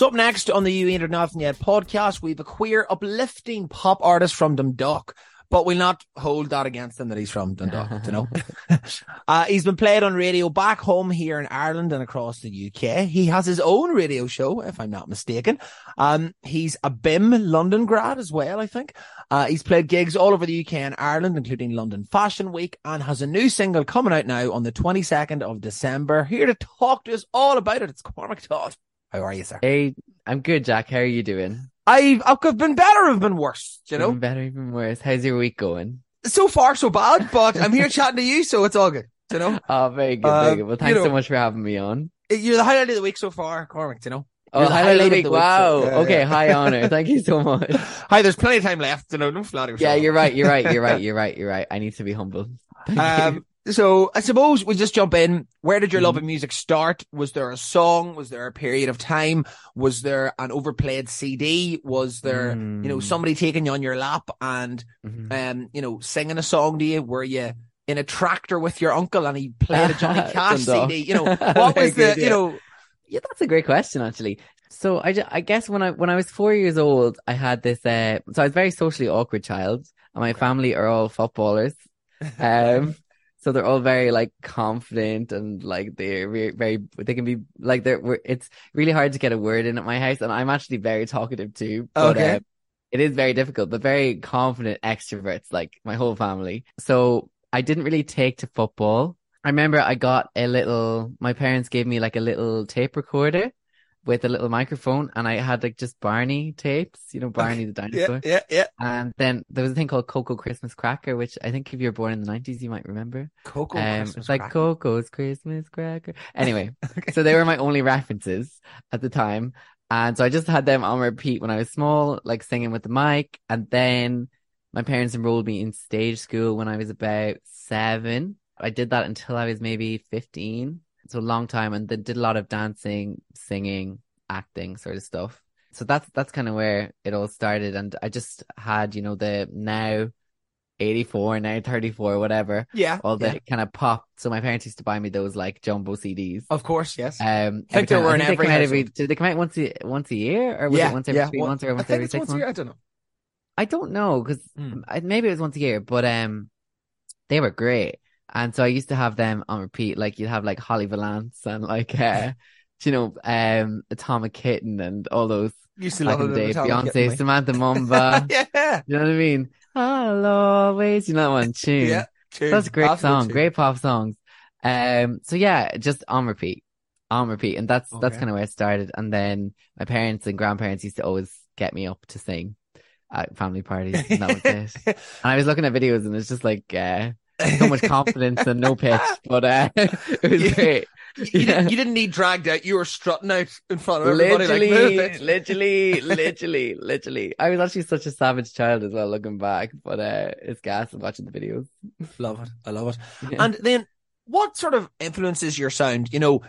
So up next on the You Ain't Nothing Yet podcast, we have a queer, uplifting pop artist from Dundalk. But we'll not hold that against him that he's from Dundalk, you know. uh, he's been played on radio back home here in Ireland and across the UK. He has his own radio show, if I'm not mistaken. Um, he's a BIMM London grad as well, I think. Uh, he's played gigs all over the UK and Ireland, including London Fashion Week, and has a new single coming out now on the 22nd of December. Here to talk to us all about it, it's Cormac Todd. How are you, sir? Hey, I'm good, Jack. How are you doing? I've, I've been better, I've been worse, you know? Been better, even worse. How's your week going? So far, so bad, but I'm here chatting to you, so it's all good, you know? Oh, very good, very uh, good. Well, thanks you know, so much for having me on. You're the highlight of the week so far, Cormac, you know? Oh, the highlight of the week. so- Wow. yeah, okay, yeah. high honor. Thank you so much. Hi, there's plenty of time left, you know, don't flatter yourself. Yeah, you're right. You're right. You're right. You're right. You're right. I need to be humble. Thank um, you. So I suppose we just jump in. Where did your love of music start? Was there a song? Was there a period of time? Was there an overplayed CD? Was there, you know, Mm. somebody taking you on your lap and, Mhm. um, you know, singing a song to you? Were you in a tractor with your uncle and he played a Johnny Cash CD? You know, what was the, you know, Yeah, that's a great question, actually. So I, I guess when I when I was four years old, I had this. Uh, so I was a very socially awkward child, and my family are all footballers. Um, so they're all very like confident and like they're very, they can be like they're. It's really hard to get a word in at my house, and I'm actually very talkative too. But, Okay. uh, it is very difficult, but very confident extroverts, like my whole family. So I didn't really take to football. I remember I got a little, my parents gave me like a little tape recorder with a little microphone and I had like just Barney tapes, you know, Barney the dinosaur. yeah, yeah. And then there was a thing called Cocoa Christmas Cracker, which I think if you were born in the 90s, you might remember. Cocoa Um, Christmas it's like cracker. Coco's Christmas Cracker. Anyway, Okay. so they were my only references at the time. And so I just had them on repeat when I was small, like singing with the mic. And then my parents enrolled me in stage school when I was about seven. I did that until I was maybe 15. So a long time and then did a lot of dancing, singing, acting sort of stuff. So that's, that's kind of where it all started. And I just had, you know, the now 84, now 34, whatever, Yeah, all the yeah. kind of pop. So my parents used to buy me those like jumbo CDs. Of course, yes. Um, I every think they were in every every. Did they come out once a once a year, or was yeah, it once every yeah. three months, or I once every six once a months? year. I don't know. I don't know because Hmm. maybe it was once a year, but um, they were great, and so I used to have them on repeat. Like you'd have like Holly Valance and like uh, you know, um, Atomic Kitten and all those Used to love day. Beyonce, Kitten. Samantha Mumba. yeah, you know what I mean? I'll always, you know that one tune. yeah. tune. That's a great Absolute song, tune. great pop songs. Um, so yeah, just on repeat, on repeat, and that's that's kind of where it started. And then my parents and grandparents used to always get me up to sing at family parties, and that was it. And I was looking at videos, and it's just like uh, so much confidence and no pitch, but uh, it was Yeah. great. You, Yeah. didn't, you didn't need dragged out. You were strutting out in front of everybody. Literally, like, "Move literally, literally, literally. I was actually such a savage child as well, looking back. But uh, it's gas watching the videos. Love it. I love it. Yeah. And then what sort of influences your sound? You know,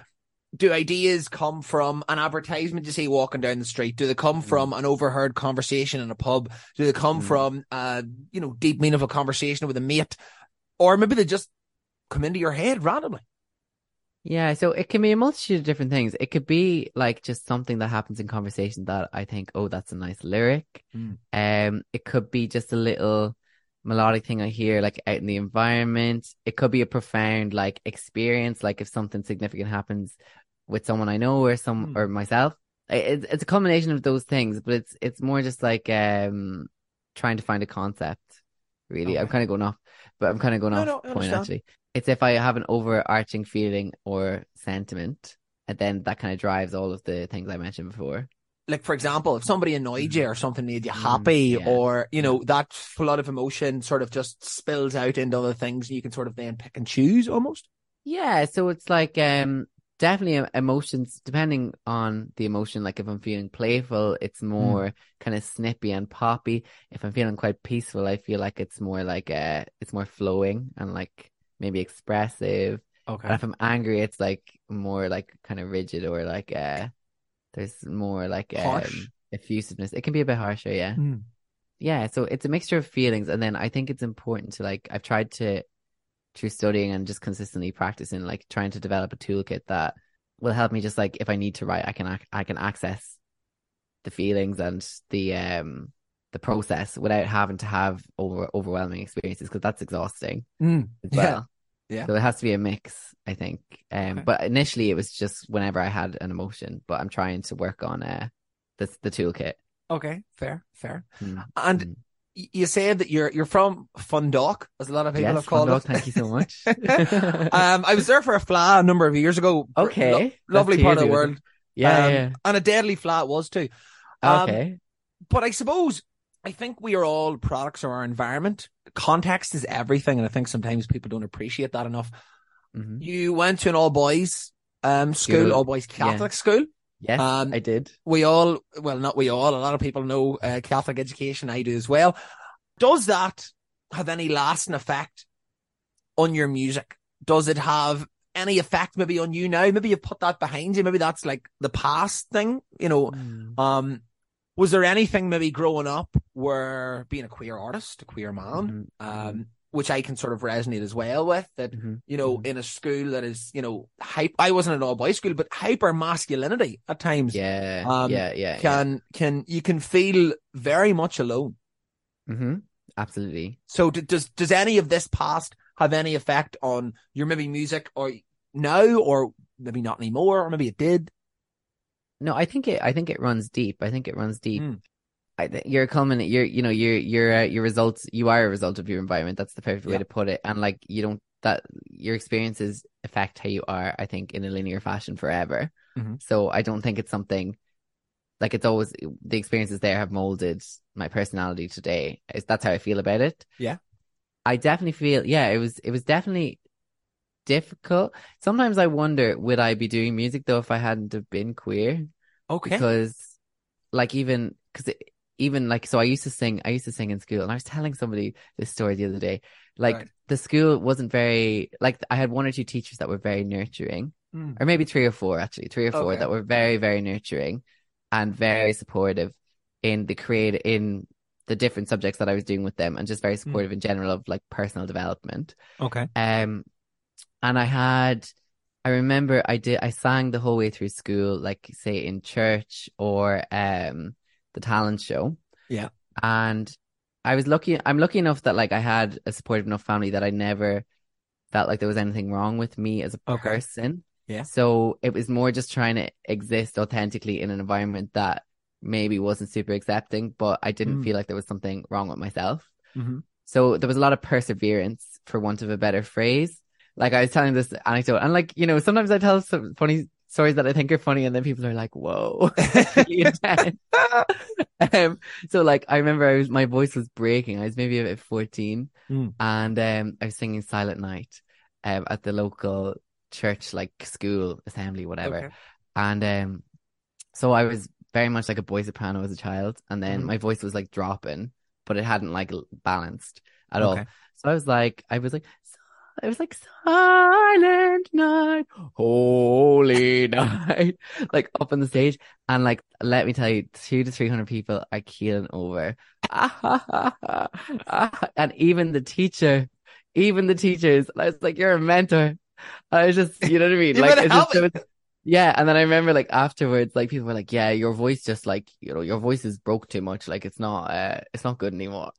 do ideas come from an advertisement you see walking down the street? Do they come Mm. from an overheard conversation in a pub? Do they come Mm. from, uh, you know, deep meaningful conversation with a mate? Or maybe they just come into your head randomly. Yeah, so it can be a multitude of different things. It could be like just something that happens in conversation that I think, oh, that's a nice lyric. Mm. Um, it could be just a little melodic thing I hear like out in the environment. It could be a profound like experience, like if something significant happens with someone I know or some Mm. or myself. It's it's a combination of those things, but it's it's more just like um trying to find a concept. Really, I'm kind of going off, but I'm kind of going No, off no, point understand. actually. It's if I have an overarching feeling or sentiment, and then that kind of drives all of the things I mentioned before. Like, for example, if somebody annoyed you or something made you Mm, happy yeah. or, you know, that flood of emotion sort of just spills out into other things and you can sort of then pick and choose almost. Yeah, so it's like um definitely emotions depending on the emotion. Like if I'm feeling playful, it's more kind of snippy and poppy. If I'm feeling quite peaceful, I feel like it's more like uh it's more flowing and like maybe expressive. Okay. And if I'm angry, it's like more like kind of rigid or like uh there's more like um effusiveness. It can be a bit harsher, yeah. Mm. Yeah, so it's a mixture of feelings, and then I think it's important to like I've tried to through studying and just consistently practicing, like trying to develop a toolkit that will help me just like if I need to write, I can ac- I can access the feelings and the um the process without having to have over overwhelming experiences because that's exhausting Mm, as yeah. Yeah. So it has to be a mix, I think. Um, Okay. but initially it was just whenever I had an emotion, but I'm trying to work on uh the the toolkit. Okay, fair, fair. Mm, And mm. You said that you're you're from Fundock, as a lot of people yes, have called Fundog, it. thank you so much. um, I was there for a flat a number of years ago. Okay. That's lovely part of the world. Yeah, Um, yeah. And a deadly flat was too. Um, Okay. But I suppose I think we are all products of our environment. Context is everything, and I think sometimes people don't appreciate that enough. hmm You went to an all boys um school, School. all boys Catholic school. Yes, Um, I did. We all, well, not we all. A lot of people know uh, Catholic education. I do as well. Does that have any lasting effect on your music? Does it have any effect maybe on you now? Maybe you've put that behind you. Maybe that's like the past thing. You know, Mm. um, was there anything maybe growing up where being a queer artist, a queer man, Mhm, um, which I can sort of resonate as well with that, mhm, you know, mhm. in a school that is, you know, hype, I wasn't an all boys school, but hyper masculinity at times Yeah, um, yeah, yeah, can, can, you can feel very much alone. yeah. hmm Absolutely. So d- does, does any of this past have any effect on your maybe music or now or maybe not anymore or maybe it did? No, I think it. I think it runs deep. I think it runs deep. Mm. I think you're culminate. You're, you know, you're, you're, uh, your results. You are a result of your environment. That's the perfect way Yeah. to put it. And like, you don't that your experiences affect how you are. I think in a linear fashion forever. Mhm. So I don't think it's something like it's always the experiences there have molded my personality today. Is that's how I feel about it. Yeah. I definitely feel. Yeah, it was. It was definitely difficult. Sometimes I wonder, would I be doing music though if I hadn't have been queer? Okay. because like even because even like so I used to sing I used to sing in school and I was telling somebody this story the other day like Right. the school wasn't very like I had one or two teachers that were very nurturing Mm. or maybe three or four actually three or four Okay. that were very very nurturing and very supportive in the create in the different subjects that I was doing with them and just very supportive in general of like personal development Okay. um, and I had, I remember I did, I sang the whole way through school, like say in church or um the talent show. Yeah. And I was lucky, I'm lucky enough that like I had a supportive enough family that I never felt like there was anything wrong with me as a Okay. person. Yeah. So it was more just trying to exist authentically in an environment that maybe wasn't super accepting, but I didn't Mm. feel like there was something wrong with myself. Mm-hmm. So there was a lot of perseverance, for want of a better phrase. Like I was telling this anecdote, and like you know, sometimes I tell some funny stories that I think are funny, and then people are like, "Whoa!" really um, so like I remember, I was my voice was breaking. I was maybe about fourteen, Mm. and um, I was singing "Silent Night" um, at the local church, like school assembly, whatever. Okay. And um, so I was very much like a boy soprano as a child, and then Mhm. my voice was like dropping, but it hadn't like balanced at all. So I was like, I was like, I was like, silent night, holy night, like up on the stage, and like, let me tell you, two to three hundred people are keeling over, and even the teacher, even the teachers, I was like, you're a mentor. I was just, you know what I mean? Like, it's just, so it's- yeah. And then I remember like afterwards, like people were like, yeah, your voice just like, you know, your voice is broke too much. Like it's not, uh, it's not good anymore.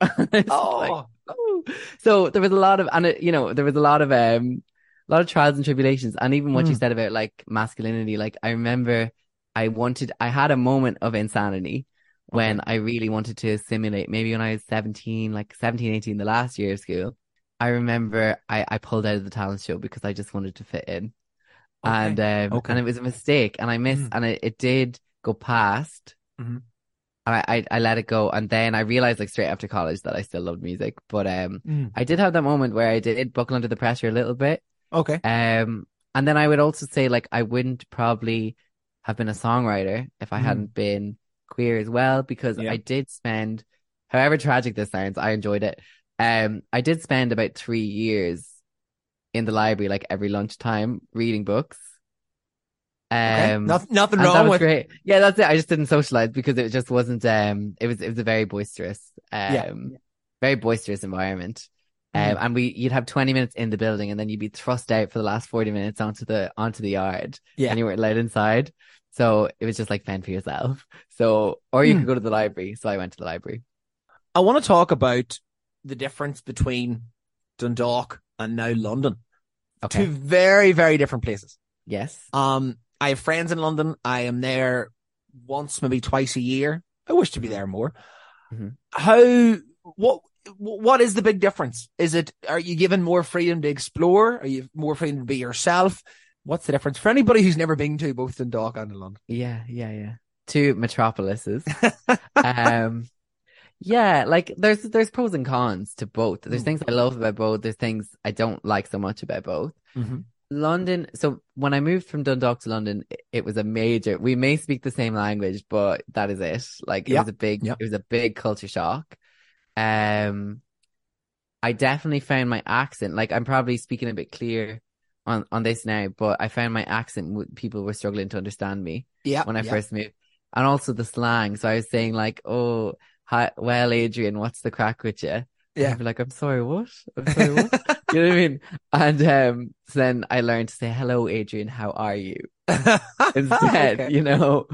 It's like, So there was a lot of, and it, you know, there was a lot of, um, a lot of trials and tribulations. And even what you Mm. said about like masculinity, like I remember I wanted, I had a moment of insanity when I really wanted to assimilate. Maybe when I was 17, like 17, 18, the last year of school. I remember I, I pulled out of the talent show because I just wanted to fit in. Okay. And um, Okay. and it was a mistake and I missed Mm. and it, it did go past. Mhm. And I, I I let it go and then I realized like straight after college that I still loved music. But um Mm. I did have that moment where I did buckle under the pressure a little bit. okay. Um and then I would also say like I wouldn't probably have been a songwriter if I Mm. hadn't been queer as well because Yeah. I did spend however tragic this sounds, I enjoyed it. Um I did spend about three years in the library like every lunchtime reading books. Okay. Um Noth- nothing wrong was with great. Yeah, that's it. I just didn't socialize because it just wasn't um it was it was a very boisterous um Yeah. very boisterous environment. Um Mm. and we you'd have 20 minutes in the building and then you'd be thrust out for the last 40 minutes onto the onto the yard Yeah. and you weren't allowed inside. So it was just like fend for yourself. So, or you Hmm. could go to the library. So I went to the library. I want to talk about the difference between Dundalk and now London. Okay. Two very, very different places. Yes. Um, I have friends in London. I am there once, maybe twice a year. I wish to be there more. Mhm. How, what, what is the big difference? Is it, are you given more freedom to explore? Are you more freedom to be yourself? What's the difference for anybody who's never been to both Dundalk and London? Yeah. Yeah. Yeah. Two metropolises. um, yeah, like there's there's pros and cons to both. There's Mm. things I love about both. There's things I don't like so much about both. Mm-hmm. London. So when I moved from Dundalk to London, it, was a major. We may speak the same language, but that is it. Like it Yeah, was a big, yeah. it was a big culture shock. Um, I definitely found my accent. Like I'm probably speaking a bit clear on on this now, but I found my accent. People were struggling to understand me Yeah. when I yeah. first moved, and also the slang. So I was saying like, "Oh, hi, well, Adrian, what's the crack with you?" Yeah. I'd be like, "I'm sorry, what? I'm sorry, what?" you know what I mean? And um, so then I learned to say, "Hello, Adrian, how are you?" Instead, Okay. you know.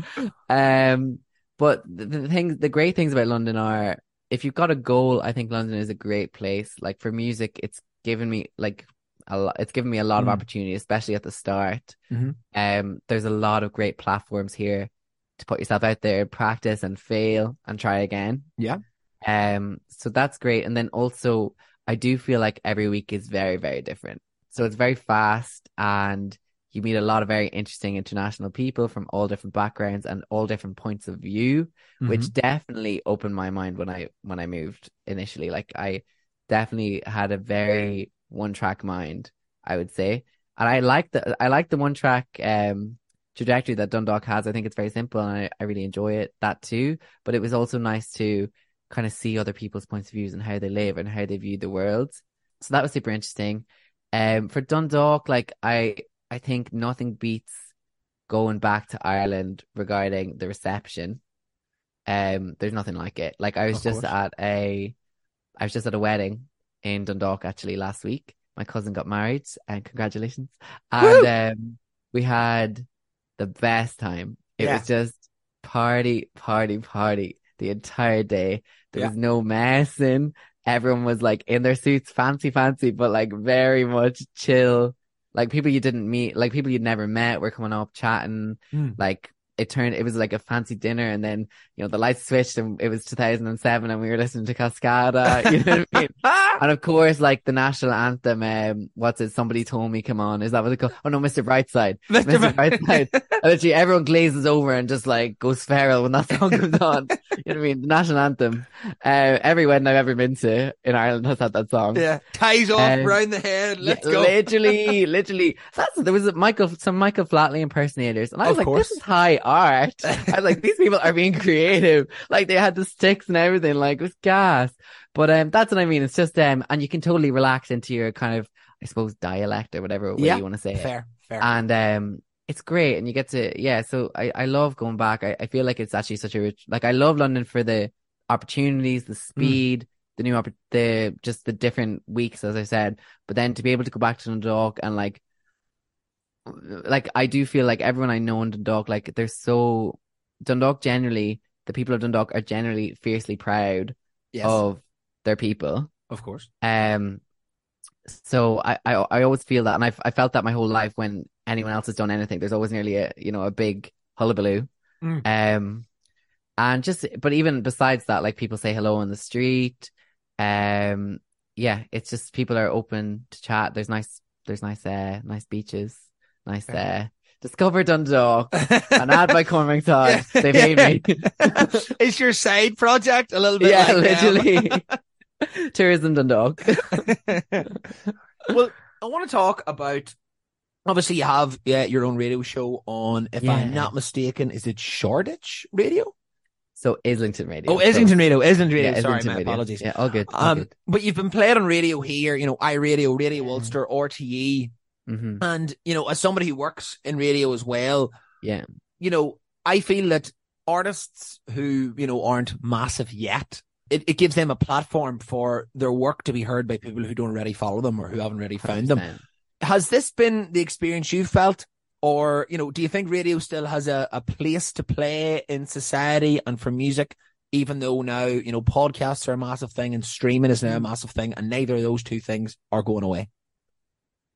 Um, but the, the things, the great things about London are, if you've got a goal, I think London is a great place. Like for music, it's given me like a lot. It's given me a lot of Mm. opportunity, especially at the start. Mhm. Um, there's a lot of great platforms here to put yourself out there, practice and fail and try again. Yeah. Um, so that's great. And then also, I do feel like every week is very, very different. So it's very fast and you meet a lot of very interesting international people from all different backgrounds and all different points of view, which Mhm. definitely opened my mind when I when I moved initially. Like I definitely had a very one track mind, I would say. And I like the I like the one track um trajectory that Dundalk has. I think it's very simple and I, I really enjoy it that too. But it was also nice to kind of see other people's points of views and how they live and how they view the world. So that was super interesting. Um for Dundalk, like I I think nothing beats going back to Ireland regarding the reception. Um, there's nothing like it. Like I was Of just course. at a, I was just at a wedding in Dundalk actually last week. My cousin got married, and congratulations. And um, we had the best time. It Yeah. was just party, party, party the entire day. There Yeah. was no messing. Everyone was like in their suits, fancy, fancy, but like very much chill. Like people you didn't meet, like people you'd never met were coming up chatting. Mm. Like it turned, it was like a fancy dinner and then, you know, the lights switched and it was 2007 and we were listening to Cascada. You know what I mean? And of course, like the national anthem, um, what's it? Somebody told me, come on. Is that what it called? Oh no, Mr. Brightside. Mr. Brightside. And Literally everyone glazes over and just like goes feral when that song comes on. You know what I mean? The national anthem. Uh, every wedding I've ever been to in Ireland has had that song. yeah. Ties off Um, round the head. Let's Yeah, go. Literally, literally. That's, there was a Michael, some Michael Flatley impersonators, and I was Of like, course. "This is high art." I was like, "These people are being creative." Like they had the sticks and everything. Like it was gas. But um, that's what I mean. It's just um, and you can totally relax into your kind of, I suppose, dialect or whatever way Yeah, you want to say it Fair. Fair. and um it's great and you get to yeah so i i love going back i, I feel like it's actually such a rich like i love london for the opportunities the speed the new the just the different weeks as i said but then to be able to go back to dundalk and like like i do feel like everyone i know in dundalk like they're so dundalk generally the people of dundalk are generally fiercely proud yes. of their people of course. um, so I, I, I always feel that, and I've I felt that my whole life when anyone else has done anything, there's always nearly a, you know, a big hullabaloo. Mm. Um, and just, but even besides that, like people say hello on the street. Um, yeah, it's just people are open to chat. There's nice, there's nice, uh, nice beaches, nice, Fair. uh, discover Dundalk. An ad by Cormac Todd. Yeah. They paid me. it's your side project a little bit. yeah, like, literally. Tourism Dundalk. well, I want to talk about. Obviously, you have yeah, your own radio show on. If I'm not mistaken, is it Shoreditch Radio? So Islington Radio. Oh, So- Islington Radio, Islington Radio. Yeah, Sorry, Islington my Radio. apologies. Yeah, all good. All Um, good. but you've been played on radio here. You know, iRadio, Radio Yeah. Ulster, RTE, hmm and you know, as somebody who works in radio as well, Yeah. you know, I feel that artists who, you know, aren't massive yet, it, it gives them a platform for their work to be heard by people who don't already follow them or who haven't already found them. Has this been the experience you've felt Or, you know, do you think radio still has a, a place to play in society and for music, even though now, you know, podcasts are a massive thing and streaming is now a massive thing and neither of those two things are going away?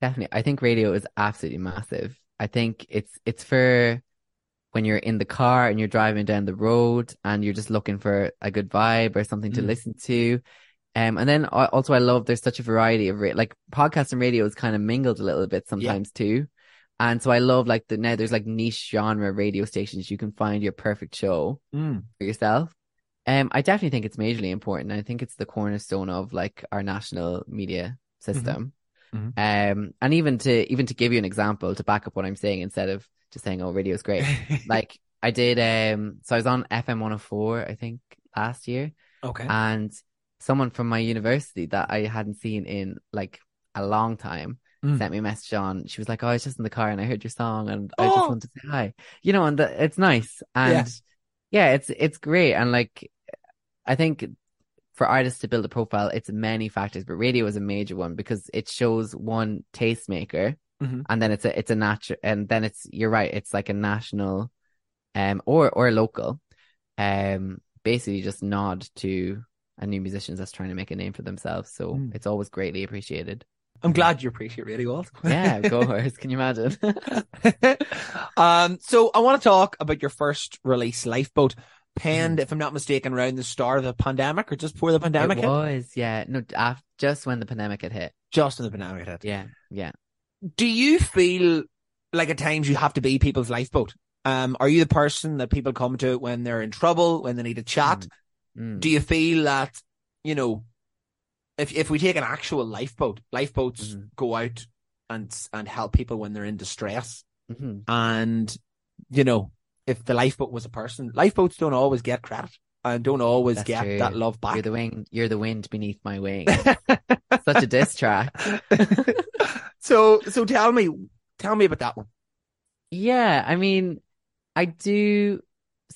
Definitely. I think radio is absolutely massive. I think it's it's for when you're in the car and you're driving down the road and you're just looking for a good vibe or something to Mm. listen to. Um, and then also I love there's such a variety of ra- like podcasts and radio is kind of mingled a little bit sometimes too. And so I love like the now there's like niche genre radio stations you can find your perfect show Mm. for yourself. Um, I definitely think it's majorly important. I think it's the cornerstone of like our national media system. Mhm. Um, and even to even to give you an example to back up what I'm saying instead of just saying, "Oh, radio's great." like I did. Um, so I was on FM 104, I think, last year, okay. and someone from my university that I hadn't seen in like a long time Mm. sent me a message on. She was like, "Oh, I was just in the car and I heard your song, and I Oh. just wanted to say hi." You know, and the, it's nice, and yeah, it's it's great, and like I think for artists to build a profile, it's many factors, but radio is a major one because it shows one tastemaker, Mhm. and then it's a it's a natural, and then it's you're right, it's like a national, um, or or local, um, basically just nod to a new musicians that's trying to make a name for themselves. So Mm. it's always greatly appreciated. I'm glad you appreciate radio also. Yeah, go horse. Can you imagine? um, so I want to talk about your first release, Lifeboat, penned, if I'm not mistaken, around the start of the pandemic or just before the pandemic it hit. was, yeah. No, af- just when the pandemic had hit. Just when the pandemic hit. Yeah, yeah. Do you feel like at times you have to be people's lifeboat? Um, are you the person that people come to when they're in trouble, when they need a chat? Mm. Do you feel that, you know, if if we take an actual lifeboat, lifeboats Mhm. go out and and help people when they're in distress. Mhm. And, you know, if the lifeboat was a person, lifeboats don't always get credit and don't always That's get true. that love back. You're the wing. You're the wind beneath my wing. Such a diss track. so so tell me tell me about that one. Yeah, I mean, I do.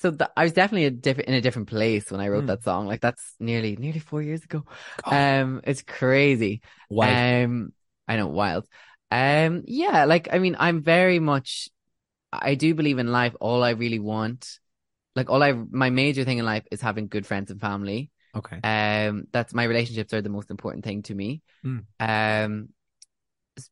So the, I was definitely a different in a different place when I wrote Mm. that song. Like that's nearly nearly four years ago. God. Um, it's crazy. Um, I know, wild. Um, yeah, like I mean, I'm very much. I do believe in life. All I really want, like all I, my major thing in life is having good friends and family. okay. Um, that's my relationships are the most important thing to me. Mm. Um,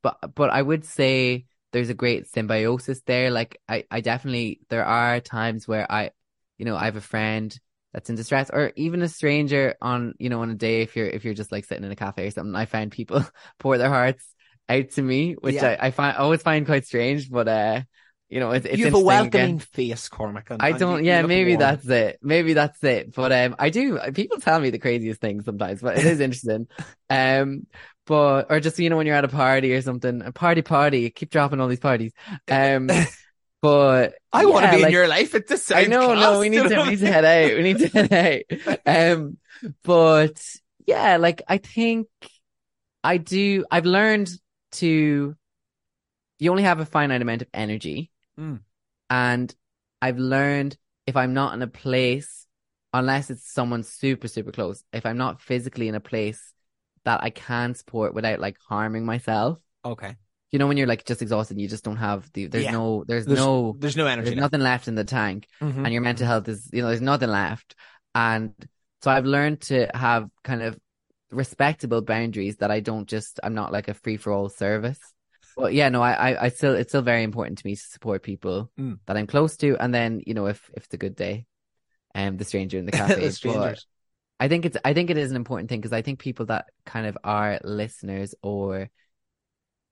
but but I would say there's a great symbiosis there. Like I I definitely there are times where I, you know, I have a friend that's in distress, or even a stranger on you know on a day if you're if you're just like sitting in a cafe or something. I find people pour their hearts out to me, which Yeah. I I find always find quite strange, but uh, you know, it's it's you have a interesting again. welcoming face, Cormac. and- I don't. you- yeah, maybe warm. that's it. Maybe that's it. But um, I do. People tell me the craziest things sometimes, but it is interesting. Um, but or just you know when you're at a party or something, a party party, keep dropping all these parties. Um, but I want to be in your life. It just I know, no, we need to, we need to head out. We need to head out. Um, but yeah, like I think I do. I've learned to. You only have a finite amount of energy, Mm. and I've learned if I'm not in a place, unless it's someone super super close, if I'm not physically in a place that I can support without like harming myself. Okay. You know, when you're like just exhausted, you just don't have the. There's Yeah. no. There's, There's no. There's no energy. There's nothing left in the tank Mhm. and your mental health is, you know, there's nothing left. And so I've learned to have kind of respectable boundaries that I don't just, I'm not like a free for all service. But yeah, no, I, I, I still, it's still very important to me to support people Mm. that I'm close to. And then, you know, if, if it's a good day, um, the stranger in the cafe. the strangers. I think it's, I think it is an important thing because I think people that kind of are listeners or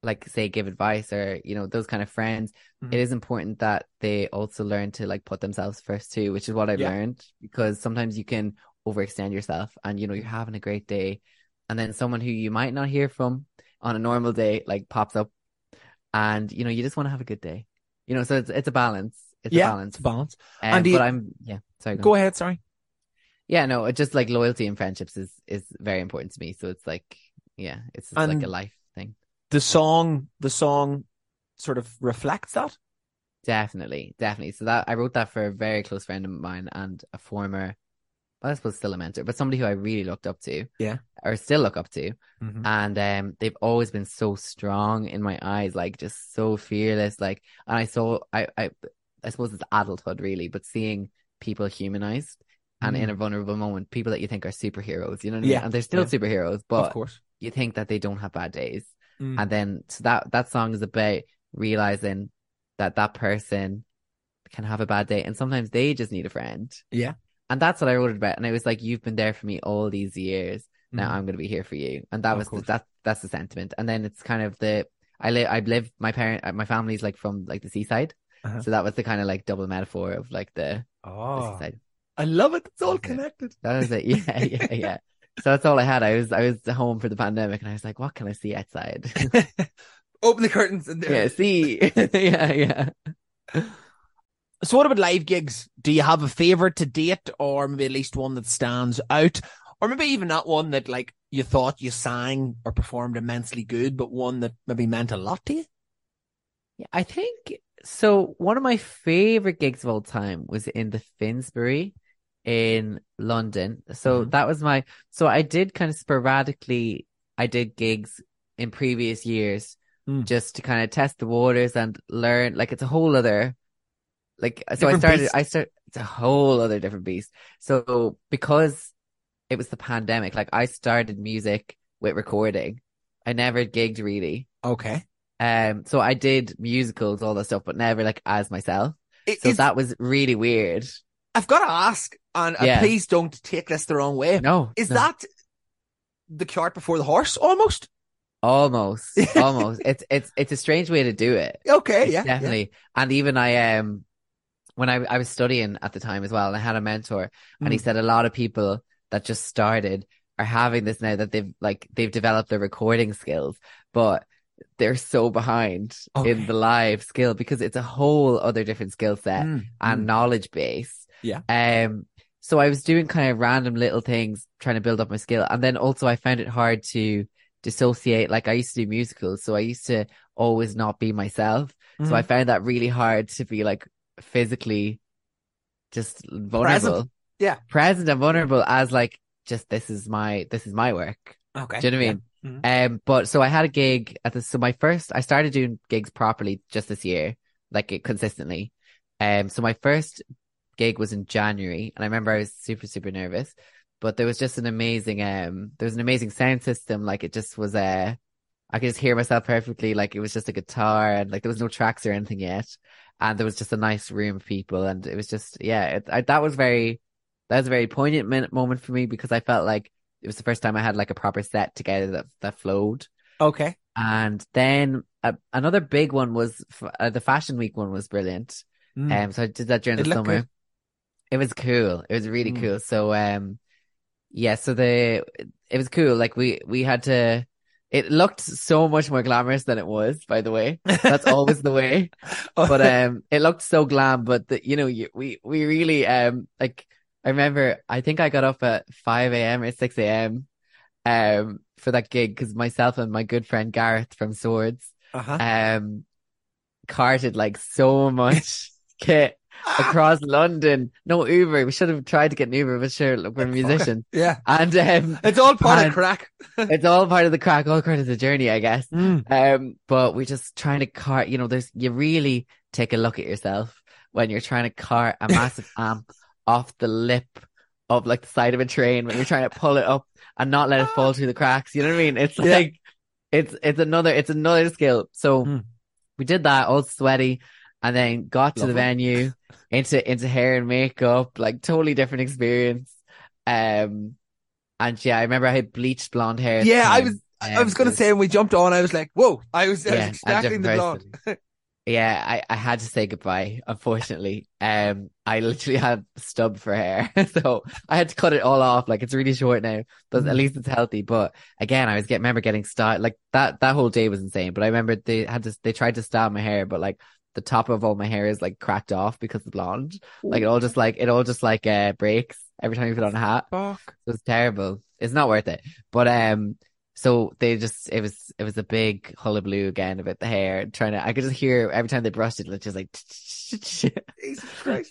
like say give advice or, you know, those kind of friends, Mhm. it is important that they also learn to like put themselves first too, which is what I've Yeah. learned because sometimes you can overextend yourself and you know you're having a great day and then someone who you might not hear from on a normal day like pops up and you know you just want to have a good day. You know, so it's it's a balance. It's Yeah, a balance. It's a balance. Um, And do you- but I'm yeah, sorry. Go, Go ahead. Sorry. Yeah, no, it just like loyalty and friendships is is very important to me. So it's like yeah, it's just like a life thing. The song, the song, sort of reflects that. Definitely, definitely. So that I wrote that for a very close friend of mine and a former I suppose still a mentor, but somebody who I really looked up to. Yeah. Or still look up to. Mhm. And um they've always been so strong in my eyes, like just so fearless. Like and I saw I I I suppose it's adulthood really, but seeing people humanized and in a vulnerable moment, people that you think are superheroes, you know what I mean? Mm. Yeah, And they're still yeah. superheroes, but of course. you think that they don't have bad days. Mm. And then so that that song is about realizing that that person can have a bad day and sometimes they just need a friend. Yeah. And that's what I wrote about. And it was like, you've been there for me all these years. Now Mhm. I'm going to be here for you. And that Of was the, that that's the sentiment. And then it's kind of the I live I live my parent uh, my family's like from like the seaside. Uh-huh. So that was the kind of like double metaphor of like the, the Oh, seaside. I love it. It's all Okay. connected. That was it. Yeah, yeah, yeah. So that's all I had. I was I was home for the pandemic and I was like, what can I see outside? Open the curtains and there. yeah, see. yeah, yeah. So what about live gigs? Do you have a favorite to date or maybe at least one that stands out? Or maybe even not one that like you thought you sang or performed immensely good, but one that maybe meant a lot to you? Yeah, I think so. One of my favorite gigs of all time was in the Finsbury in London. So Mhm. that was my, so I did kind of sporadically, I did gigs in previous years Mm. just to kind of test the waters and learn. Like it's a whole other, like, so I started, beast. I start, it's a whole other different beast. So because it was the pandemic, like I started music with recording. I never gigged really. Okay. Um, so I did musicals, all that stuff, but never like as myself. It- So it's- that was really weird. I've got to ask, and uh, Yeah. please don't take this the wrong way. No, Is no. that the cart before the horse almost? almost, almost? It's it's it's a strange way to do it. Okay, It's yeah. yeah. definitely. And even I um, when I I was studying at the time as well, and I had a mentor, and he Mm. said a lot of people that just started are having this now that they've like they've developed their recording skills, but they're so behind Okay. in the live skill because it's a whole other different skill set. Mm, and mm. knowledge base. Yeah. Um, so I was doing kind of random little things trying to build up my skill. And then also I found it hard to dissociate. Like I used to do musicals. So I used to always not be myself. So I Mhm. found that really hard to be like physically just vulnerable. Present. Yeah. Present and vulnerable as like, just this is my, this is my work. Okay. Do you know what I yeah. mean? Mhm. Um, but so I had a gig at the, so my first, I started doing gigs properly just this year, like it consistently. Um, so my first gig was in January and I remember I was super, super nervous, but there was just an amazing, um, there was an amazing sound system. Like it just was, uh, I could just hear myself perfectly. Like it was just a guitar and like there was no tracks or anything yet. And there was just a nice room of people. And it was just, yeah, it, I, that was very, that was a very poignant min- moment for me because I felt like it was the first time I had like a proper set together that, that flowed. Okay. And then uh, another big one was f- uh, the Fashion Week one was brilliant. Mm. Um, so I did that during It the summer. good. It was cool. It was really Mm. cool. So, um, yeah, so the, it was cool. Like we, we had to, it looked so much more glamorous than it was, by the way. That's always the way. But, um, it looked so glam, but the, you know, you, we, we really, um, like, I remember, I think I got up at 5 a.m. or 6 a.m. um, for that gig because myself and my good friend Gareth from Swords, uh-huh. um, carted like so much kit across London. No Uber. We should have tried to get an Uber, but sure, look, we're a musicians. yeah. And, um, It's all part of crack. it's all part of the crack, all part of the journey, I guess. Mm. Um, but we're just trying to cart, you know, there's, you really take a look at yourself when you're trying to cart a massive amp off the lip of like the side of a train when you're trying to pull it up and not let it fall through the cracks. You know what I mean? It's Yeah. like, it's, it's another, it's another skill. So Mm. we did that all sweaty and then got to the Lovely. venue into, into hair and makeup, like totally different experience. Um, and yeah, I remember I had bleached blonde hair. Yeah, I was- I Um, was gonna say when we jumped on, I was like, whoa, I was, I was Yeah, a extracting the blonde. Yeah, I, I had to say goodbye, unfortunately. Um, I literally had stub for hair. So I had to cut it all off. Like it's really short now, but at Mhm. least it's healthy. But again, I was get, remember getting styled like that, that whole day was insane. But I remember they had to, they tried to style my hair, but like the top of all my hair is like cracked off because of the blonde. Like it all just like, it all just like, uh, breaks every time you put on a hat. Fuck. It was terrible. It's not worth it. But um, So they just, it was, it was a big hullabaloo again about the hair, trying to, I could just hear every time they brushed it, it's just like,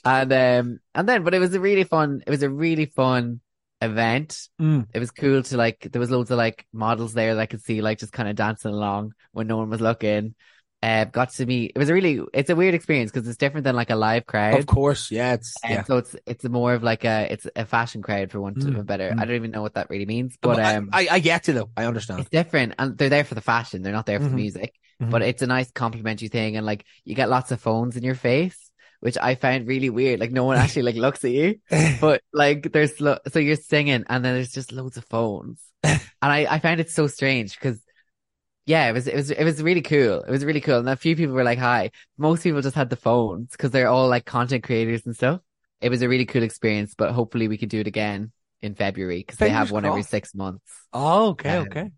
and, um, and then, but it was a really fun, it was a really fun event. Mm. It was cool to like, there was loads of like models there that I could see like just kind of dancing along when no one was looking. Uh, got to meet, it was a really, it's a weird experience because it's different than like a live crowd. Of course, yeah, it's yeah. so it's it's more of like a it's a fashion crowd for of Mm, better. mm. I don't even know what that really means, but um, I, I get to though. I understand. it's different, and they're there for the fashion. They're not there for Mhm. the music, Mhm. but it's a nice complimentary thing, and like you get lots of phones in your face, which I found really weird. Like no one actually like looks at you, but like there's lo- so you're singing, and then there's just loads of phones, and I I found it so strange because. Yeah, it was it was it was really cool. It was really cool, and a few people were like, "Hi." Most people just had the phones because they're all like content creators and stuff. It was a really cool experience, but hopefully we could do it again in February because they have one every six months. oh, okay, Um, okay.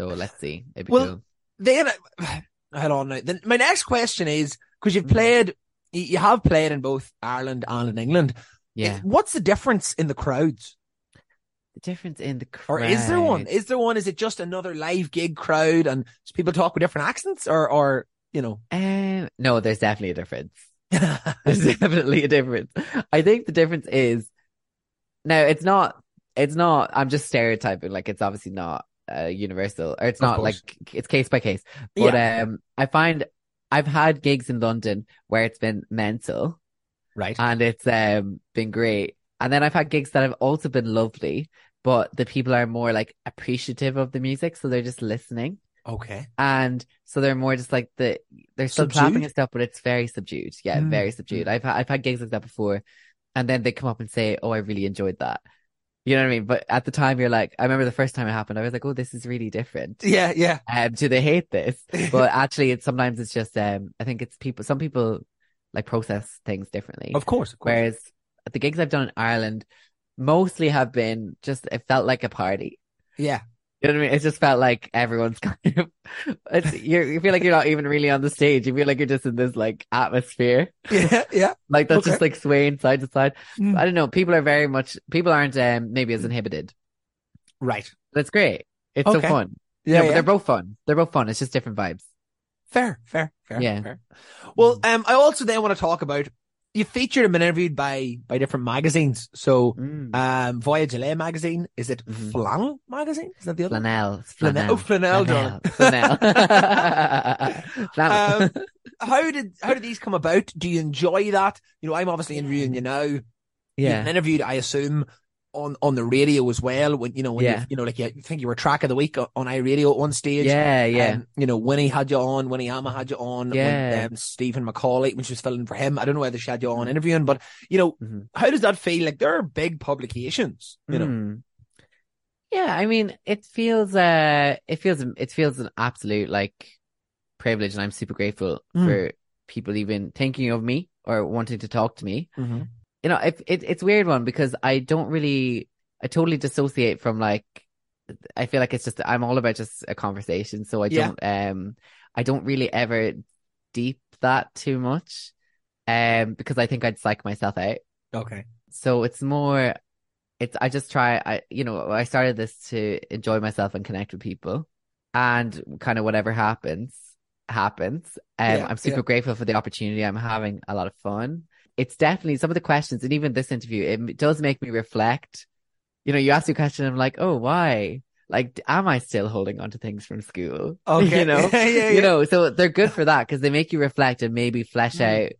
So let's see. It'd be Well, cool. Then, hold on now. Then my next question is because you've Mhm. played, you you have played in both Ireland and in England. Yeah. What's the difference in the crowds? Difference in the crowd? Or is there one? Is there one? Is it just another live gig crowd and people talk with different accents or, or, you know? Um, no, there's definitely a difference. There's definitely a difference. I think the difference is now it's not, it's not, I'm just stereotyping, like it's obviously not uh, universal or it's Of not course. like, it's case by case. But, um, I find I've had gigs in London where it's been mental right. and it's, um, been great. And then I've had gigs that have also been lovely, but the people are more like appreciative of the music. So they're just listening. Okay. And so they're more just like the they're still Subdued? clapping and stuff, but it's very subdued. Yeah, Mm, very subdued. I've had I've had gigs like that before, and then they come up and say, "Oh, I really enjoyed that." You know what I mean? But at the time, you're like, I remember the first time it happened, I was like, "Oh, this is really different." Yeah, yeah. Um, do they hate this? But actually, it's sometimes it's just um, I think it's people. Some people like process things differently. Of course, of course. Whereas the gigs I've done in Ireland mostly have been just it felt like a party. yeah. You know what I mean? It just felt like everyone's kind of, it's, you're, you feel like you're not even really on the stage. You feel like you're just in this like atmosphere. Yeah, yeah. Like that's Okay. just like swaying side to side. Mm. I don't know. People are very much, people aren't um, maybe as inhibited. Right. That's great. It's Okay. so fun. Yeah, no, but yeah. they're both fun. They're both fun. It's just different vibes. Fair, fair, fair. Yeah. Fair. Well, um, I also then want to talk about you featured and been interviewed by by different magazines. So, Mm. um, Voyage LA magazine. Is it Mhm. Flannel magazine? Is that the other? one? Flanell. Flanell. Oh, Flanell, darling. Flanell. Flanell. Um, how did how did these come about? Do you enjoy that? You know, I'm obviously interviewing you now. You've yeah. interviewed, I assume, on on the radio as well. When you know, when Yeah. you, you know, like you, you think you were track of the week on, iRadio at one stage. Yeah. Yeah. Um, you know, Winnie had you on, Winnie Amma had you on, Yeah. when, um, Stephen McCauley, when she was filling for him. I don't know whether she had you on interviewing, but you know, Mhm. how does that feel? Like there are big publications, you know. Mm. Yeah, I mean, it feels uh it feels it feels an absolute like privilege and I'm super grateful Mm. for people even thinking of me or wanting to talk to me. Mm-hmm. You know, it, it it's a weird one because I don't really I totally dissociate from like I feel like it's just I'm all about just a conversation, so I Yeah. don't um I don't really ever deep that too much. Um because I think I'd psych myself out. Okay. So it's more, it's, I just try, I, you know, I started this to enjoy myself and connect with people and kind of whatever happens, happens. Um, Yeah, I'm super yeah. grateful for the opportunity. I'm having a lot of fun. It's definitely some of the questions and even this interview, it does make me reflect. You know, you ask me a question, I'm like, oh, why? Like, am I still holding on to things from school? Okay. You know, yeah, yeah, you know, so they're good for that because they make you reflect and maybe flesh Mm. out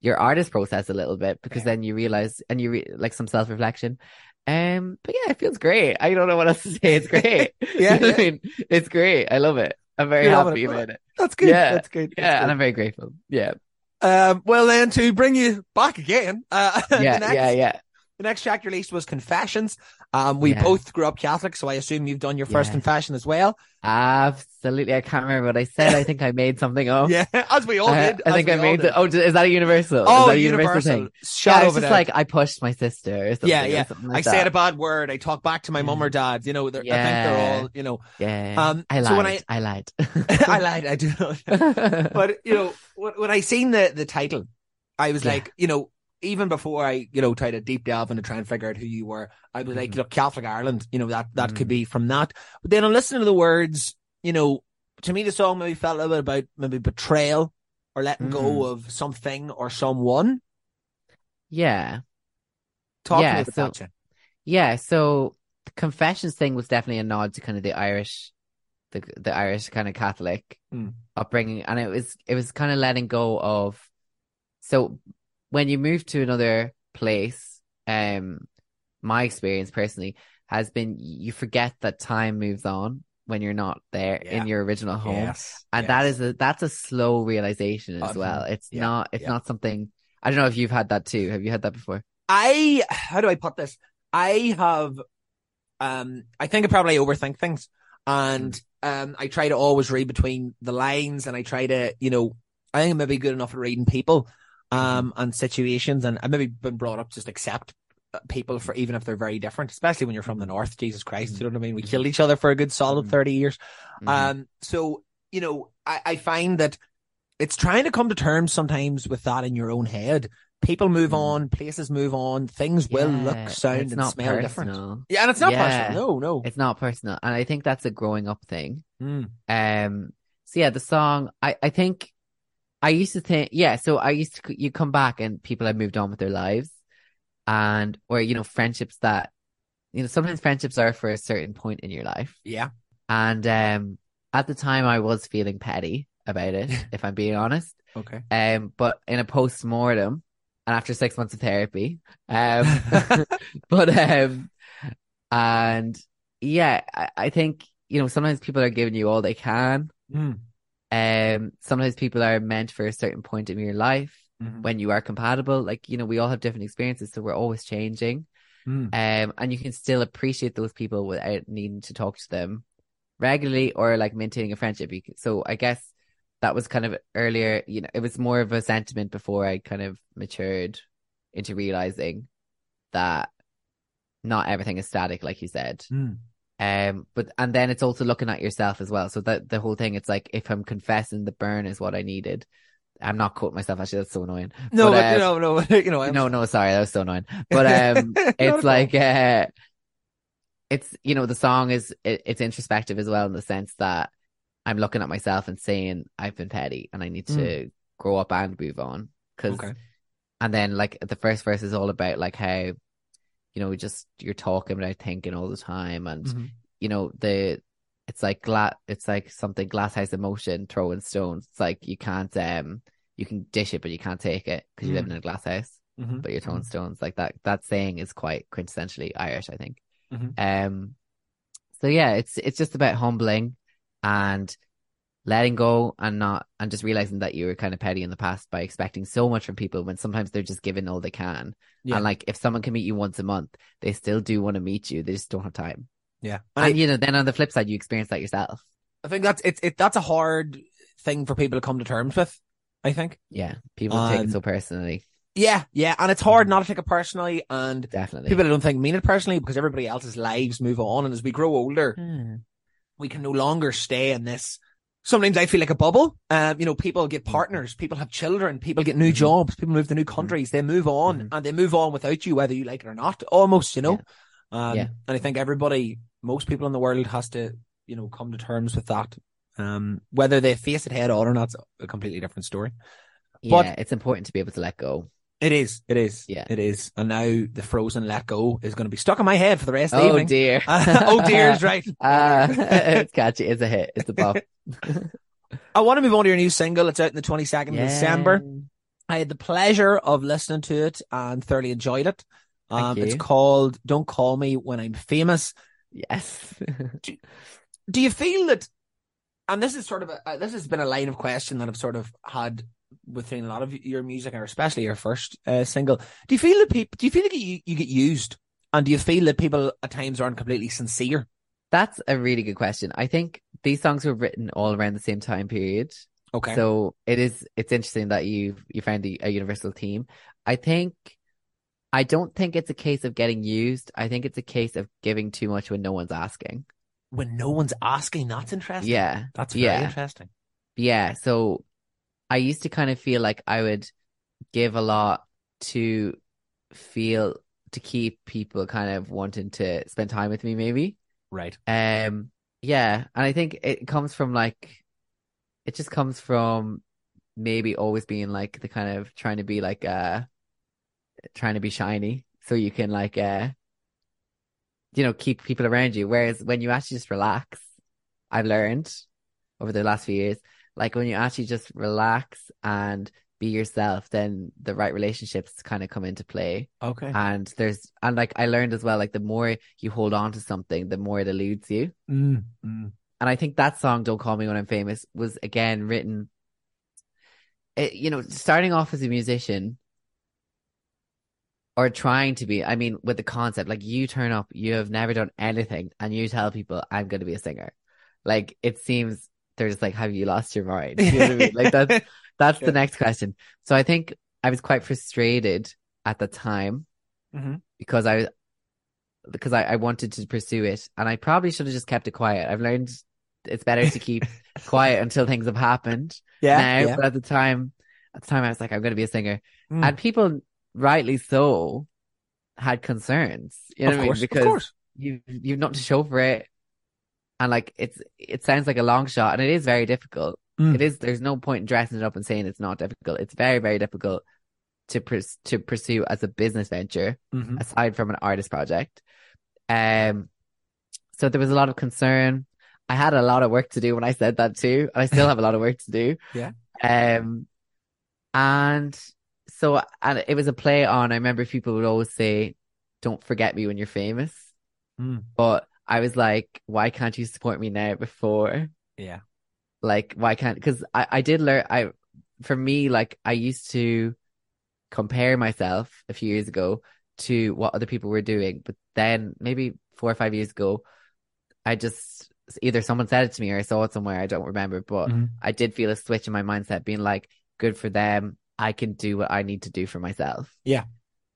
your artist process a little bit because Yeah. then you realize and you re- like some self reflection. Um, but yeah, it feels great. I don't know what else to say. It's great. Yeah, You know I mean, it's great. I love it. I'm very You're happy about it. That's good. Yeah. That's good. Yeah, That's and I'm very grateful. Yeah, good. Um, well then to bring you back again, uh, yeah, next, yeah, yeah. The next track released was Confessions. Um, we Yeah. both grew up Catholic, so I assume you've done your first Yeah. confession as well. Absolutely. I can't remember what I said. I think I made something up. Yeah, as we all Uh, did. I think I made the. Oh, is that a universal? Oh, is that a universal. thing? Shout Yeah, it's just like I pushed my sister. Yeah, yeah. something I like said a bad word. I talk back to my mum or dad. You know, they're- I think they're all, you know, Yeah. Um, I lied. so when I- I lied. I lied. I do. But, you know, when, when I seen the, the title, I was Yeah. like, you know, even before I, you know, tried to deep delve into try and figure out who you were, I was like, Mhm. look, Catholic Ireland, you know, that, that could Mhm. be from that. But then on listening to the words, you know, to me, the song maybe felt a little bit about maybe betrayal or letting go Mm. of something or someone. Yeah. Talk Yeah, about so- Yeah, so the confessions thing was definitely a nod to kind of the Irish, the the Irish kind of Catholic Mm. upbringing, and it was it was kind of letting go of. So when you move to another place, um, my experience personally has been you forget that time moves on when you're not there Yeah. in your original home, Yes. and that is a that's a slow realization as well. It's yeah, not it's yeah. not something. I don't know if you've had that too. Have you had that before? I how do I put this? I have um I think I probably overthink things and um I try to always read between the lines and I try to, you know, I think I'm maybe good enough at reading people um and situations and I've maybe been brought up just accept uh, people for even if they're very different, especially when you're from the north, Jesus Christ, you know what I mean? We killed each other for a good solid Mhm. 30 years. Mhm. Um, so, you know, I, I find that it's trying to come to terms sometimes with that in your own head. People move on, places move on, things will look, sound, and smell different. Yeah, and it's not Yeah. personal. No, no. It's not personal. And I think that's a growing up thing. Mm. Um, so yeah, the song, I, I think I used to think, yeah, so I used to, you come back and people have moved on with their lives and, or, you know, friendships that, you know, sometimes friendships are for a certain point in your life. Yeah. And, um, at the time I was feeling petty about it, if I'm being honest. Okay. Um, but in a post-mortem and after six months of therapy, um, but um and yeah I, I think you know sometimes people are giving you all they can Mm. Um sometimes people are meant for a certain point in your life Mhm. when you are compatible like you know we all have different experiences so we're always changing Mm. um and you can still appreciate those people without needing to talk to them regularly or like maintaining a friendship so I guess that was kind of earlier you know it was more of a sentiment before I kind of matured into realizing that not everything is static like you said Mm. Um, but and then it's also looking at yourself as well. So that the whole thing, it's like if I'm confessing the burn is what I needed. I'm not quoting myself. Actually, that's so annoying. No, But, uh, no, no, you know, I'm- No, no, sorry, that was so annoying. But um, it's like uh, it's you know the song is it, it's introspective as well in the sense that I'm looking at myself and saying I've been petty and I need to grow up and move on. Cause Okay. and then like the first verse is all about like how you know just you're talking without thinking all the time and Mhm. you know the it's like gla- it's like something glass house emotion throwing stones it's like you can't um you can dish it but you can't take it because you live Mm. in a glass house Mhm. but you're throwing stones like that that saying is quite quintessentially irish i think Mhm. um so yeah it's it's just about humbling and letting go and not and just realizing that you were kind of petty in the past by expecting so much from people when sometimes they're just giving all they can Yeah. and like if someone can meet you once a month they still do want to meet you they just don't have time Yeah. and, I, you know, then on the flip side, you experience that yourself. I think that's it's it that's a hard thing for people to come to terms with. I think. Yeah, people take Um, it so personally. Yeah, yeah, and it's hard not to take it personally, and Definitely. people I don't think mean it personally because everybody else's lives move on, and as we grow older, Hmm. we can no longer stay in this. Sometimes I feel like a bubble. Um, you know, people get Mm-hmm. partners, people have children, people get new Mhm. jobs, people move to new countries. They move on, Mhm. and they move on without you, whether you like it or not. Almost, you know. Um, Yeah. and I think everybody, most people in the world, has to, you know, come to terms with that. Um, whether they face it head on or not, it's a completely different story. Yeah, but- it's important to be able to let go. It is. It is. Yeah. It is. And now the frozen let go is going to be stuck in my head for the rest of the Oh evening. dear. oh dear is right. Uh, it's catchy. It's a hit. It's a bop. I want to move on to your new single. It's out in the 22nd of December. I had the pleasure of listening to it and thoroughly enjoyed it. Um, it's called Don't Call Me When I'm Famous. Yes. Do you feel that, and this is sort of a, uh, this has been a line of question that I've sort of had within a lot of your music, or especially your first uh, single. Do you feel that people, do you feel like you, you get used? And do you feel that people at times aren't completely sincere? That's a really good question. I think these songs were written all around the same time period. Okay. So it is, it's interesting that you you found a, a universal theme. I think, I don't think it's a case of getting used. I think it's a case of giving too much when no one's asking. when no one's asking, that's interesting. Yeah. That's very yeah. interesting. Yeah. So I used to kind of feel like I would give a lot to feel to keep people kind of wanting to spend time with me maybe. Right. Um yeah, and I think it comes from like it just comes from maybe always being like the kind of trying to be like uh trying to be shiny so you can like uh you know keep people around you whereas when you actually just relax I've learned over the last few years like when you actually just relax and be yourself then the right relationships kind of come into play Okay. and there's and like I learned as well like the more you hold on to something the more it eludes you Mm, mm. and I think that song "Don't Call Me When I'm Famous" was again written. It, you know, starting off as a musician or trying to be. I mean, with the concept, like you turn up, you have never done anything, and you tell people, "I'm going to be a singer." Like it seems they're just like, "Have you lost your mind?" You know I mean? Like that's that's the next question. So I think I was quite frustrated at the time Mhm. because I because I, I wanted to pursue it and I probably should have just kept it quiet. I've learned it's better to keep quiet until things have happened Yeah. now. yeah. But at the time at the time I was like, I'm gonna be a singer. Mm. And people rightly so had concerns. You know of what I mean? Because course. you you've not to show for it. And like it's it sounds like a long shot and it is very difficult. Mm. It is there's no point in dressing it up and saying it's not difficult. It's very, very difficult to pers- to pursue as a business venture Mhm. aside from an artist project. Um, so there was a lot of concern. I had a lot of work to do when I said that too, and I still have a lot of work to do. Yeah. Um, and so, and it was a play on. I remember people would always say, "Don't forget me when you're famous," Mm. but I was like, "Why can't you support me now before?" Yeah. Like, why can't? Because I I did learn. I for me, like I used to compare myself a few years ago to what other people were doing. But then maybe four or five years ago, I just either someone said it to me or I saw it somewhere. I don't remember, but Mhm. I did feel a switch in my mindset being like, good for them. I can do what I need to do for myself. Yeah.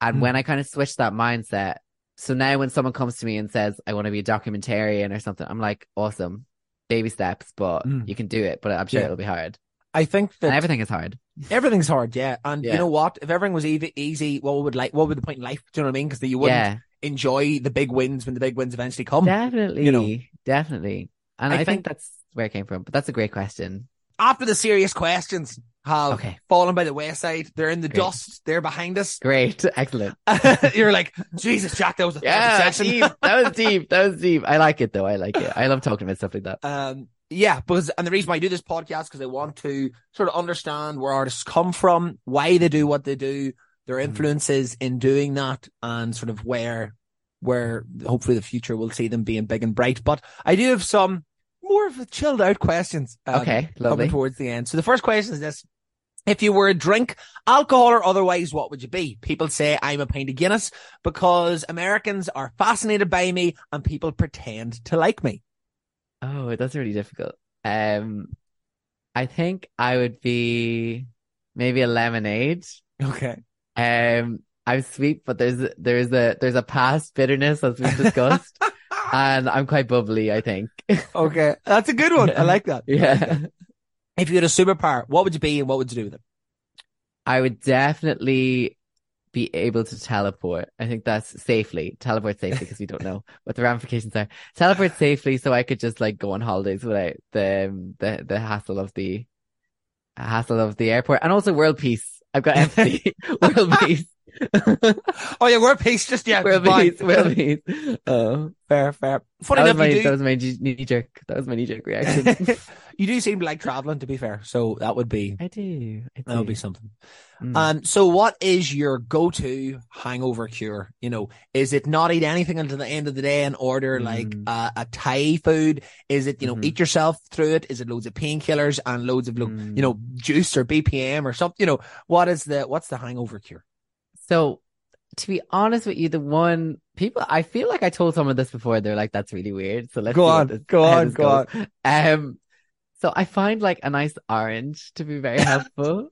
And Mm. when I kind of switched that mindset, so now when someone comes to me and says, I want to be a documentarian or something, I'm like, awesome. Baby steps, but Mm. you can do it. But I'm sure Yeah. it'll be hard. I think And that everything is hard. everything's hard. Yeah. And you know what? If everything was easy, easy, what would like, what would the point in life? Do you know what I mean? Because you wouldn't Yeah. enjoy the big wins when the big wins eventually come. Definitely. you know. Definitely. And I I, think- think that's where it came from. But that's a great question. After the serious questions have Okay. fallen by the wayside, they're in the Great. dust, they're behind us. Great. Excellent. You're like, Jesus, Jack, that was a Yeah, deep. That was deep. That was deep. I like it though. I like it. I love talking about stuff like that. Um, yeah, because and the reason why I do this podcast because I want to sort of understand where artists come from, why they do what they do, their Mhm. influences in doing that, and sort of where where hopefully the future will see them being big and bright. But I do have some more of a chilled out questions. um, Okay, coming towards the end. So the first question is this. If you were a drink, alcohol or otherwise, what would you be? People say I'm a pint of Guinness because Americans are fascinated by me and people pretend to like me. Oh, that's really difficult. Um, I think I would be maybe a lemonade. Okay. Um, I'm sweet, but there's there's a there's a past bitterness as we've discussed, and I'm quite bubbly. I think. Okay, that's a good one. I like that. Yeah. If you had a superpower, what would you be and what would you do with it? I would definitely be able to teleport. I think that's safely teleport safely because we don't know what the ramifications are. Teleport safely so I could just like go on holidays without the um, the the hassle of the hassle of the airport and also world peace. I've got empathy. world peace. Oh yeah, we're peace. Just yeah, world fine. peace. World peace. Oh, fair, fair. Funny that was my you that was my knee jerk. That was my knee jerk reaction. you do seem to like traveling. To be fair, so that would be I do. I do. that would be something. Mm. Um, so what is your go-to hangover cure? You know, is it not eat anything until the end of the day and order like Mm. uh, a Thai food? Is it you know Mhm. eat yourself through it? Is it loads of painkillers and loads of Mm. you know juice or BPM or something? You know, what is the what's the hangover cure? So, to be honest with you, the one people I feel like I told someone this before. They're like, "That's really weird." So let's Go on, go on, go on. Um, so I find like a nice orange to be very helpful.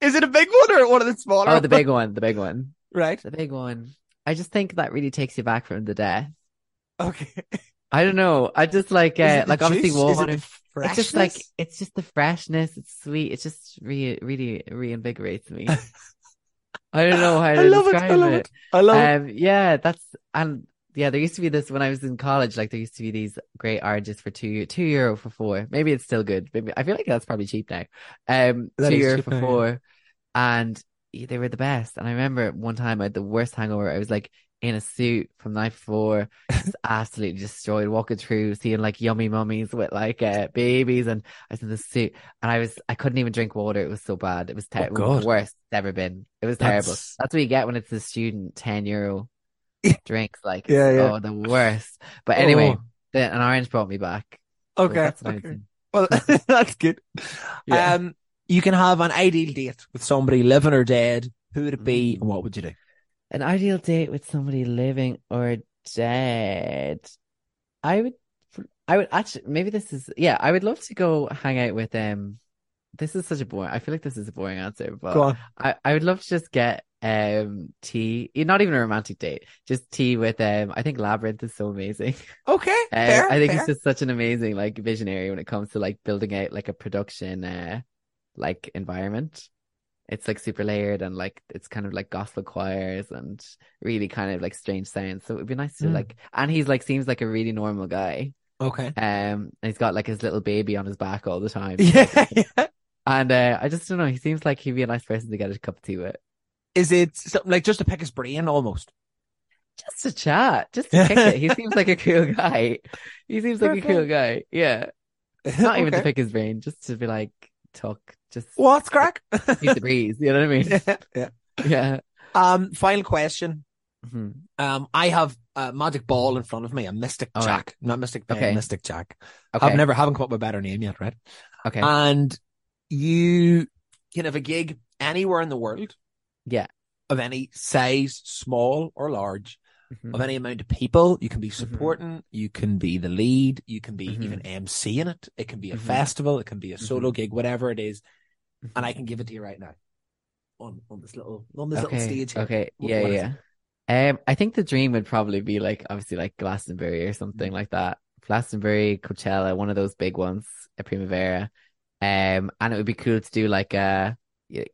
Is it a big one or one of the smaller? oh, the big one, the big one, right? the big one. I just think that really takes you back from the death. Okay. I don't know. I just like uh, it like obviously it water. It's just like it's just the freshness. It's sweet. It just re really reinvigorates me. I don't know how I to love it. describe I love it. I love it. Um, yeah, that's and yeah, there used to be this when I was in college. Like there used to be these great oranges for two two euro for four. Maybe it's still good. Maybe I feel like that's probably cheap now. Um, That two euro for now, yeah. four, and they were the best. And I remember one time I had the worst hangover. I was like in a suit from night before, just absolutely destroyed, walking through, seeing like yummy mummies with like uh, babies, and I was in the suit, and I was I couldn't even drink water. It was so bad. It was Oh, terrible. God. the worst it's ever been. It was terrible. That's- what you get when it's a student, ten euro drinks. Like, Yeah, yeah. oh, the worst. But anyway, Oh. the, an orange brought me back. So Okay. that's what I would okay. Well, that's good. Yeah. Um, you can have an ideal date with somebody living or dead. Who would it be, Mm. and what would you do? An ideal date with somebody living or dead. I would, I would actually, maybe this is, yeah, I would love to go hang out with, um, this is such a boring, I feel like this is a boring answer, but. I, I would love to just get, um, tea, not even a romantic date, just tea with, um, I think Labrinth is so amazing. Okay. Uh, fair, I think fair. it's just such an amazing like visionary when it comes to like building out like a production uh like environment. It's like super layered and like it's kind of like gospel choirs and really kind of like strange sounds. So it would be nice to Mm. like and he's like seems like a really normal guy. Okay. Um and he's got like his little baby on his back all the time. Yeah, yeah. And uh I just don't know, he seems like he'd be a nice person to get a cup of tea with. Is it something like just to pick his brain almost? Just to chat, just to pick it. He seems like a cool guy. He seems like a cool guy. Yeah. Not even to pick his brain, just to be like talk, just What's crack? beat the breeze. You know what I mean? yeah, yeah. Yeah. Um, final question. Mhm. Um, I have a magic ball in front of me, a Mystic All right. Jack, not Mystic Ben, Okay. Mystic Jack. Okay. I've never haven't come up with a better name yet, right? Okay. And you can have a gig anywhere in the world yeah. of any size, small or large, Mhm. of any amount of people. You can be supporting, you can be the lead, you can be Mhm. even MC in it. It can be a Mhm. festival, it can be a solo gig, whatever it is. And I can give it to you right now. On on this little on this little stage here. Okay. What- Yeah. what Yeah. Um, I think the dream would probably be like obviously like Glastonbury or something like that. Glastonbury, Coachella, one of those big ones, a Primavera. Um, and it would be cool to do like a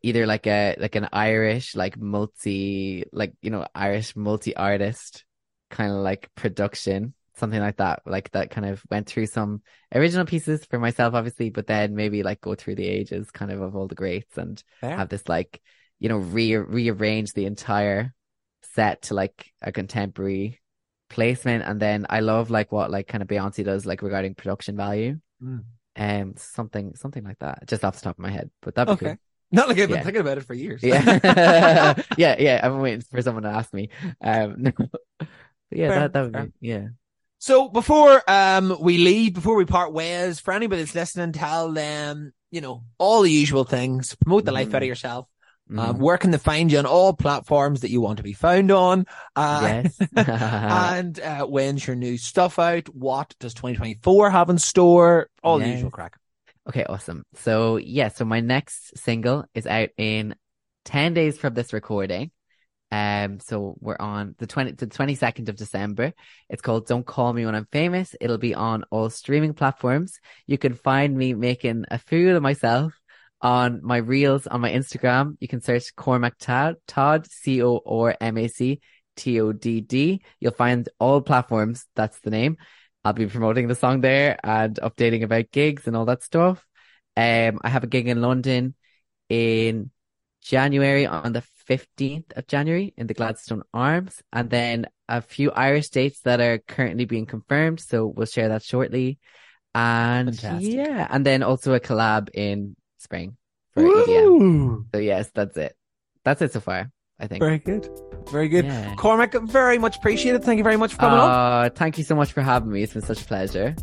either like a like an Irish like multi like you know Irish multi artist kind of like production, something like that. Like that kind of went through some original pieces for myself, obviously, but then maybe like go through the ages kind of of all the greats and Fair. have this like you know re rearrange the entire set to like a contemporary placement and then I love like what like kind of Beyonce does like regarding production value Mm. um something something like that just off the top of my head but that'd be Okay. Not like I've been Yeah. thinking about it for years. yeah yeah yeah I'm waiting for someone to ask me um yeah Fair, that that would fair. be yeah So before um we leave, before we part ways, for anybody that's listening, tell them, you know, all the usual things. Promote the life out of yourself. Um, Mhm. where can they find you on all platforms that you want to be found on? Uh, yes and uh, when's your new stuff out? What does 2024 have in store? All the usual crack. Okay, awesome. So yeah, so my next single is out in 10 days from this recording. Um, so we're on the 20, the 22nd of December. It's called Don't Call Me When I'm Famous. It'll be on all streaming platforms. You can find me making a fool of myself on my reels on my Instagram. You can search Cormac Todd, Todd, C-O-R-M-A-C, T-O-D-D. You'll find all platforms. That's the name. I'll be promoting the song there and updating about gigs and all that stuff. Um, I have a gig in London in January on the 15th of January in the Gladstone Arms, and then a few Irish dates that are currently being confirmed. So we'll share that shortly. And Fantastic. yeah, and then also a collab in spring for EDM. So yes, that's it. That's it so far, I think. Very good. Very good. Yeah. Cormac, very much appreciated. Thank you very much for coming on. Uh, thank you so much for having me. It's been such a pleasure.